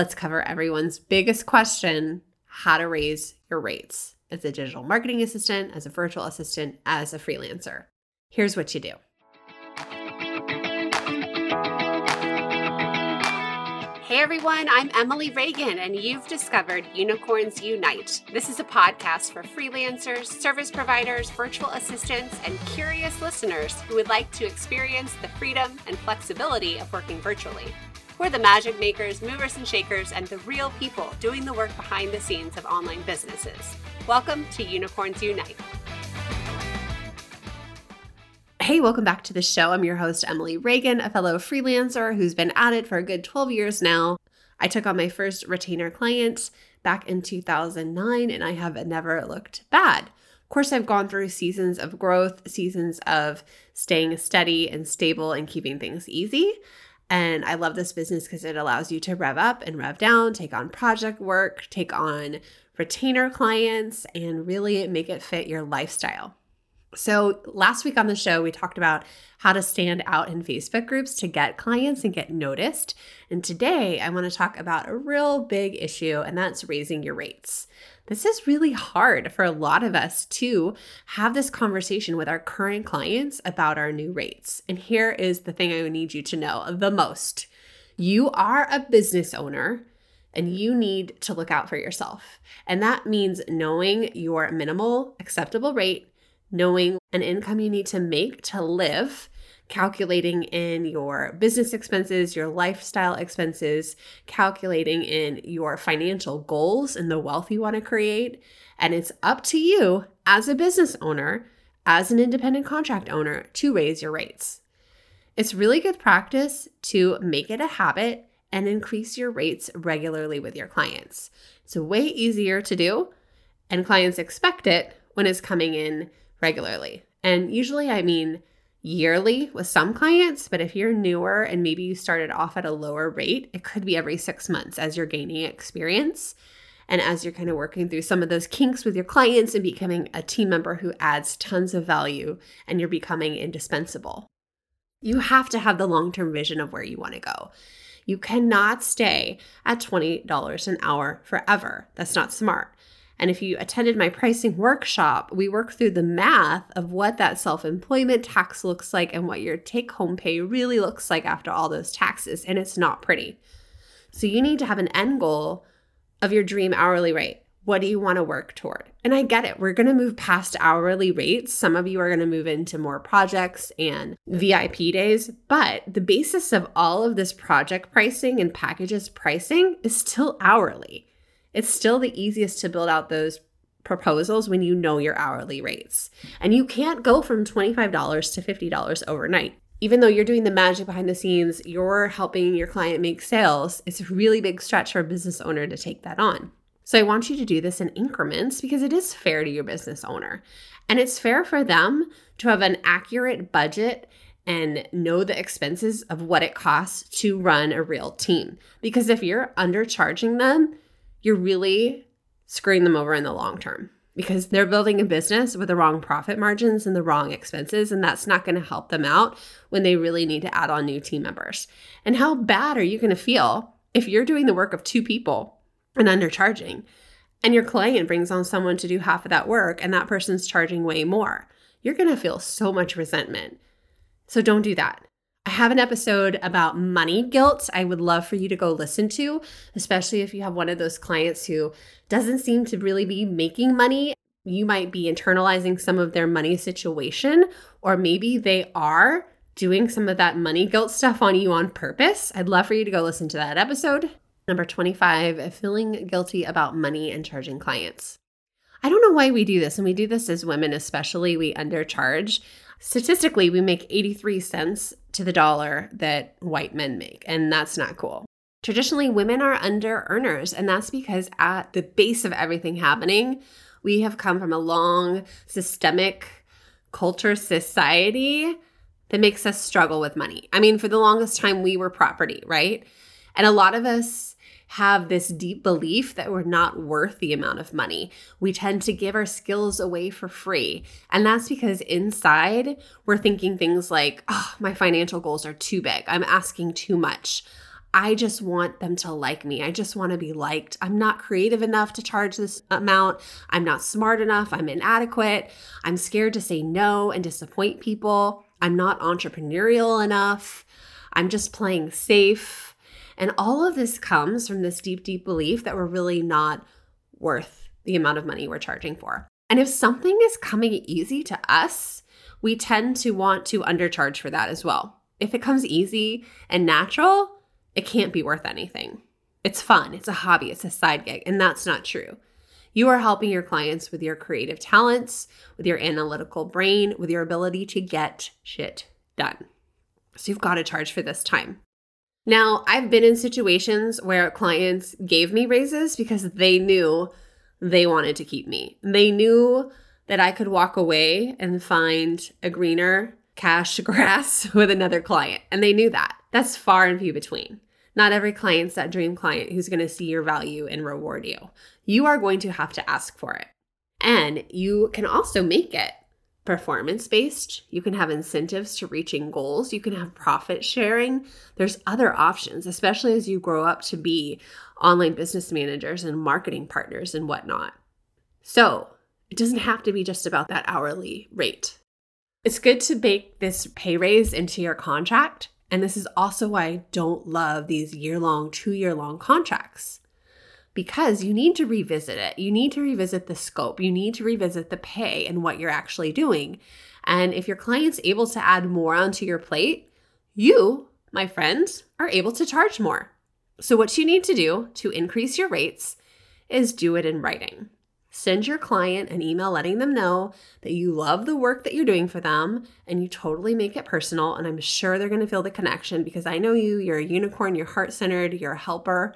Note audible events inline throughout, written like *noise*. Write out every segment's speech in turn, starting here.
let's cover everyone's biggest question how to raise your rates as a digital marketing assistant, as a virtual assistant, as a freelancer. Here's what you do. Hey everyone, I'm Emily Reagan, and you've discovered Unicorns Unite. This is a podcast for freelancers, service providers, virtual assistants, and curious listeners who would like to experience the freedom and flexibility of working virtually. We're the magic makers, movers and shakers, and the real people doing the work behind the scenes of online businesses. Welcome to Unicorns Unite. Hey, welcome back to the show. I'm your host, Emily Reagan, a fellow freelancer who's been at it for a good 12 years now. I took on my first retainer client back in 2009 and I have never looked bad. Of course, I've gone through seasons of growth, seasons of staying steady and stable and keeping things easy. And I love this business because it allows you to rev up and rev down, take on project work, take on retainer clients, and really make it fit your lifestyle. So, last week on the show, we talked about how to stand out in Facebook groups to get clients and get noticed. And today, I want to talk about a real big issue, and that's raising your rates. This is really hard for a lot of us to have this conversation with our current clients about our new rates. And here is the thing I need you to know the most you are a business owner and you need to look out for yourself. And that means knowing your minimal acceptable rate knowing an income you need to make to live, calculating in your business expenses, your lifestyle expenses, calculating in your financial goals and the wealth you want to create. And it's up to you as a business owner, as an independent contract owner, to raise your rates. It's really good practice to make it a habit and increase your rates regularly with your clients. It's way easier to do, and clients expect it when it's coming in regularly. And usually, I mean yearly with some clients, but if you're newer and maybe you started off at a lower rate, it could be every six months as you're gaining experience. And as you're kind of working through some of those kinks with your clients and becoming a team member who adds tons of value and you're becoming indispensable. You have to have the long term vision of where you want to go. You cannot stay at $20 an hour forever. That's not smart. And if you attended my pricing workshop, we work through the math of what that self employment tax looks like and what your take home pay really looks like after all those taxes. And it's not pretty. So you need to have an end goal of your dream hourly rate. What do you want to work toward? And I get it. We're going to move past hourly rates. Some of you are going to move into more projects and VIP days, but the basis of all of this project pricing and packages pricing is still hourly. It's still the easiest to build out those proposals when you know your hourly rates. And you can't go from $25 to $50 overnight. Even though you're doing the magic behind the scenes, you're helping your client make sales, it's a really big stretch for a business owner to take that on. So I want you to do this in increments because it is fair to your business owner. And it's fair for them to have an accurate budget and know the expenses of what it costs to run a real team. Because if you're undercharging them, you're really screwing them over in the long term because they're building a business with the wrong profit margins and the wrong expenses, and that's not going to help them out when they really need to add on new team members. And how bad are you going to feel if you're doing the work of two people and undercharging, and your client brings on someone to do half of that work and that person's charging way more? You're going to feel so much resentment. So don't do that. I have an episode about money guilt I would love for you to go listen to, especially if you have one of those clients who doesn't seem to really be making money. You might be internalizing some of their money situation, or maybe they are doing some of that money guilt stuff on you on purpose. I'd love for you to go listen to that episode. Number 25, feeling guilty about money and charging clients. I don't know why we do this, and we do this as women, especially. We undercharge. Statistically, we make 83 cents to the dollar that white men make, and that's not cool. Traditionally, women are under earners, and that's because at the base of everything happening, we have come from a long systemic culture society that makes us struggle with money. I mean, for the longest time, we were property, right? And a lot of us have this deep belief that we're not worth the amount of money. We tend to give our skills away for free. And that's because inside we're thinking things like, oh, my financial goals are too big. I'm asking too much. I just want them to like me. I just want to be liked. I'm not creative enough to charge this amount. I'm not smart enough. I'm inadequate. I'm scared to say no and disappoint people. I'm not entrepreneurial enough. I'm just playing safe. And all of this comes from this deep, deep belief that we're really not worth the amount of money we're charging for. And if something is coming easy to us, we tend to want to undercharge for that as well. If it comes easy and natural, it can't be worth anything. It's fun, it's a hobby, it's a side gig, and that's not true. You are helping your clients with your creative talents, with your analytical brain, with your ability to get shit done. So you've got to charge for this time. Now, I've been in situations where clients gave me raises because they knew they wanted to keep me. They knew that I could walk away and find a greener cash *laughs* grass with another client. And they knew that. That's far and few between. Not every client's that dream client who's going to see your value and reward you. You are going to have to ask for it. And you can also make it performance based. You can have incentives to reaching goals. You can have profit sharing. There's other options, especially as you grow up to be online business managers and marketing partners and whatnot. So it doesn't have to be just about that hourly rate. It's good to bake this pay raise into your contract. And this is also why I don't love these year long, two year long contracts because you need to revisit it. You need to revisit the scope. You need to revisit the pay and what you're actually doing. And if your client's able to add more onto your plate, you, my friends, are able to charge more. So, what you need to do to increase your rates is do it in writing. Send your client an email letting them know that you love the work that you're doing for them and you totally make it personal. And I'm sure they're going to feel the connection because I know you, you're a unicorn, you're heart centered, you're a helper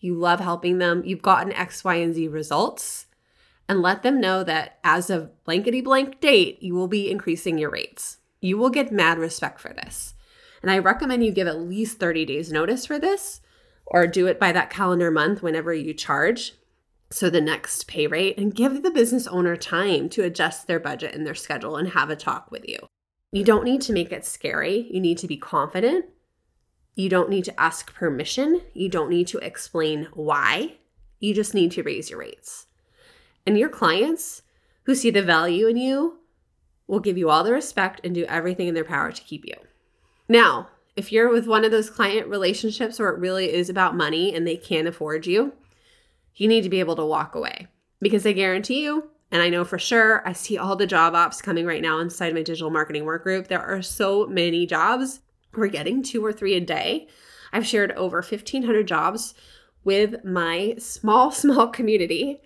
you love helping them, you've gotten X, Y, and Z results, and let them know that as of blankety blank date, you will be increasing your rates. You will get mad respect for this. And I recommend you give at least 30 days notice for this or do it by that calendar month whenever you charge. So the next pay rate and give the business owner time to adjust their budget and their schedule and have a talk with you. You don't need to make it scary. You need to be confident you don't need to ask permission. You don't need to explain why. You just need to raise your rates. And your clients who see the value in you will give you all the respect and do everything in their power to keep you. Now, if you're with one of those client relationships where it really is about money and they can't afford you, you need to be able to walk away because I guarantee you, and I know for sure, I see all the job ops coming right now inside my digital marketing work group. There are so many jobs we're getting two or three a day. I've shared over 1,500 jobs with my small, *laughs* small community,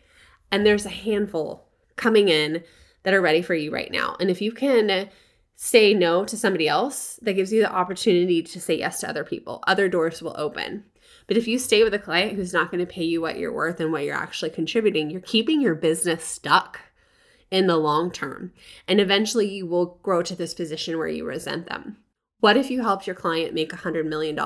and there's a handful coming in that are ready for you right now. And if you can say no to somebody else, that gives you the opportunity to say yes to other people. Other doors will open. But if you stay with a client who's not going to pay you what you're worth and what you're actually contributing, you're keeping your business stuck in the long term. And eventually you will grow to this position where you resent them. What if you helped your client make $100 million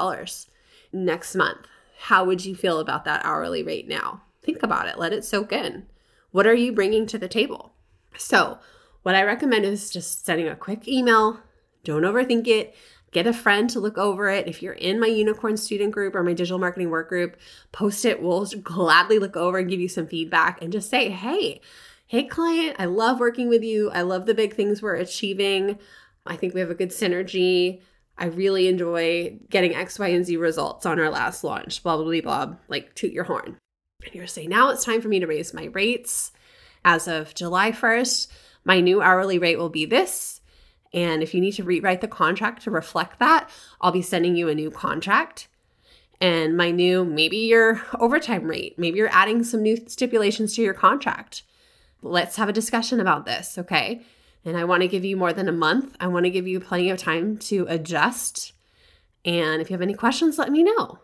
next month? How would you feel about that hourly rate now? Think about it, let it soak in. What are you bringing to the table? So, what I recommend is just sending a quick email. Don't overthink it. Get a friend to look over it. If you're in my unicorn student group or my digital marketing work group, post it. We'll gladly look over and give you some feedback and just say, hey, hey, client, I love working with you. I love the big things we're achieving. I think we have a good synergy. I really enjoy getting X, Y, and Z results on our last launch, blah, blah, blah, blah, like toot your horn. And you're saying, now it's time for me to raise my rates. As of July 1st, my new hourly rate will be this. And if you need to rewrite the contract to reflect that, I'll be sending you a new contract. And my new, maybe your overtime rate, maybe you're adding some new stipulations to your contract. Let's have a discussion about this, okay? And I want to give you more than a month. I want to give you plenty of time to adjust. And if you have any questions, let me know.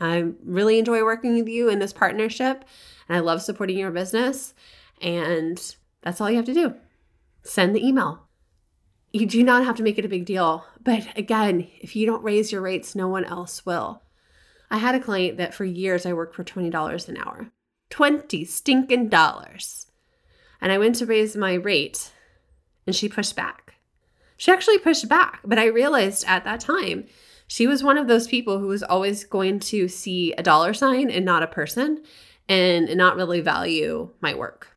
I really enjoy working with you in this partnership, and I love supporting your business. And that's all you have to do send the email. You do not have to make it a big deal. But again, if you don't raise your rates, no one else will. I had a client that for years I worked for $20 an hour. 20 stinking dollars. And I went to raise my rate and she pushed back. She actually pushed back, but I realized at that time She was one of those people who was always going to see a dollar sign and not a person and not really value my work.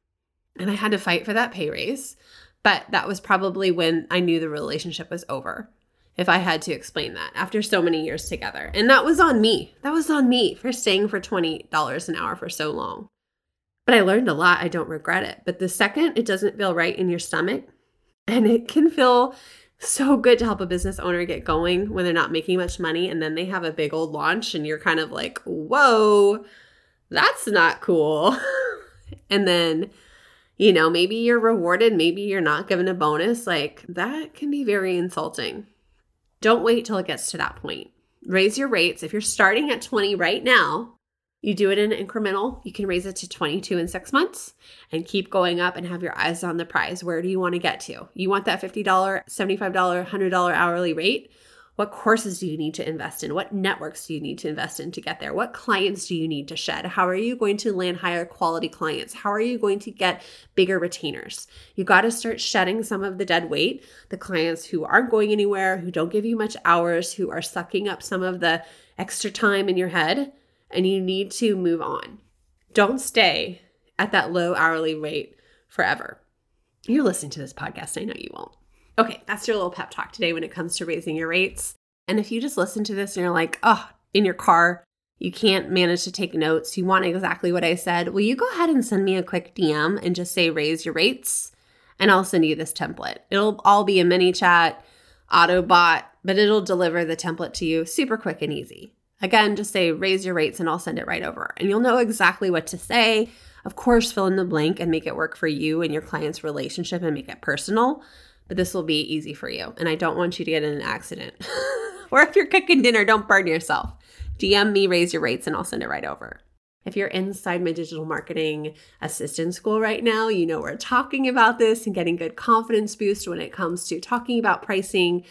And I had to fight for that pay raise. But that was probably when I knew the relationship was over, if I had to explain that after so many years together. And that was on me. That was on me for staying for $20 an hour for so long. But I learned a lot. I don't regret it. But the second it doesn't feel right in your stomach, and it can feel so good to help a business owner get going when they're not making much money and then they have a big old launch and you're kind of like, whoa, that's not cool. *laughs* and then you know, maybe you're rewarded, maybe you're not given a bonus. Like that can be very insulting. Don't wait till it gets to that point. Raise your rates. If you're starting at 20 right now, you do it in incremental. You can raise it to 22 in six months and keep going up and have your eyes on the prize. Where do you want to get to? You want that $50, $75, $100 hourly rate? What courses do you need to invest in? What networks do you need to invest in to get there? What clients do you need to shed? How are you going to land higher quality clients? How are you going to get bigger retainers? You got to start shedding some of the dead weight, the clients who aren't going anywhere, who don't give you much hours, who are sucking up some of the extra time in your head, and you need to move on. Don't stay at that low hourly rate forever. You're listening to this podcast. I know you won't. Okay, that's your little pep talk today when it comes to raising your rates. And if you just listen to this and you're like, oh, in your car, you can't manage to take notes, you want exactly what I said, will you go ahead and send me a quick DM and just say raise your rates? And I'll send you this template. It'll all be a mini chat, auto bot, but it'll deliver the template to you super quick and easy. Again, just say raise your rates and I'll send it right over. And you'll know exactly what to say. Of course, fill in the blank and make it work for you and your client's relationship and make it personal but this will be easy for you. And I don't want you to get in an accident. *laughs* or if you're cooking dinner, don't burn yourself. DM me, raise your rates, and I'll send it right over. If you're inside my digital marketing assistant school right now, you know we're talking about this and getting good confidence boost when it comes to talking about pricing,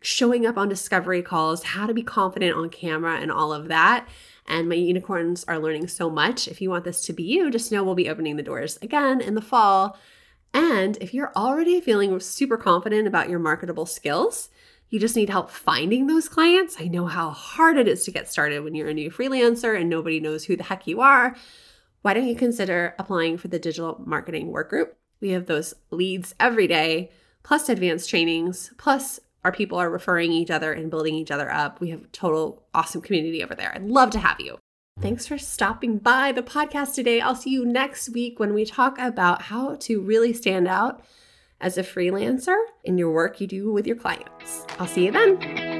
showing up on discovery calls, how to be confident on camera, and all of that. And my unicorns are learning so much. If you want this to be you, just know we'll be opening the doors again in the fall and if you're already feeling super confident about your marketable skills, you just need help finding those clients. I know how hard it is to get started when you're a new freelancer and nobody knows who the heck you are. Why don't you consider applying for the digital marketing work group? We have those leads every day, plus advanced trainings, plus our people are referring each other and building each other up. We have a total awesome community over there. I'd love to have you. Thanks for stopping by the podcast today. I'll see you next week when we talk about how to really stand out as a freelancer in your work you do with your clients. I'll see you then.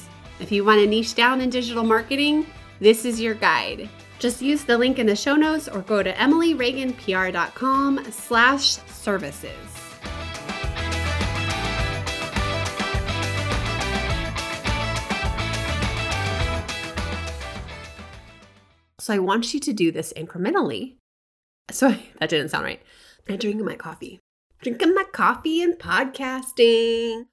If you want to niche down in digital marketing, this is your guide. Just use the link in the show notes or go to emilyreaganpr.com slash services. So I want you to do this incrementally. So *laughs* that didn't sound right. I'm drinking my coffee. Drinking my coffee and podcasting.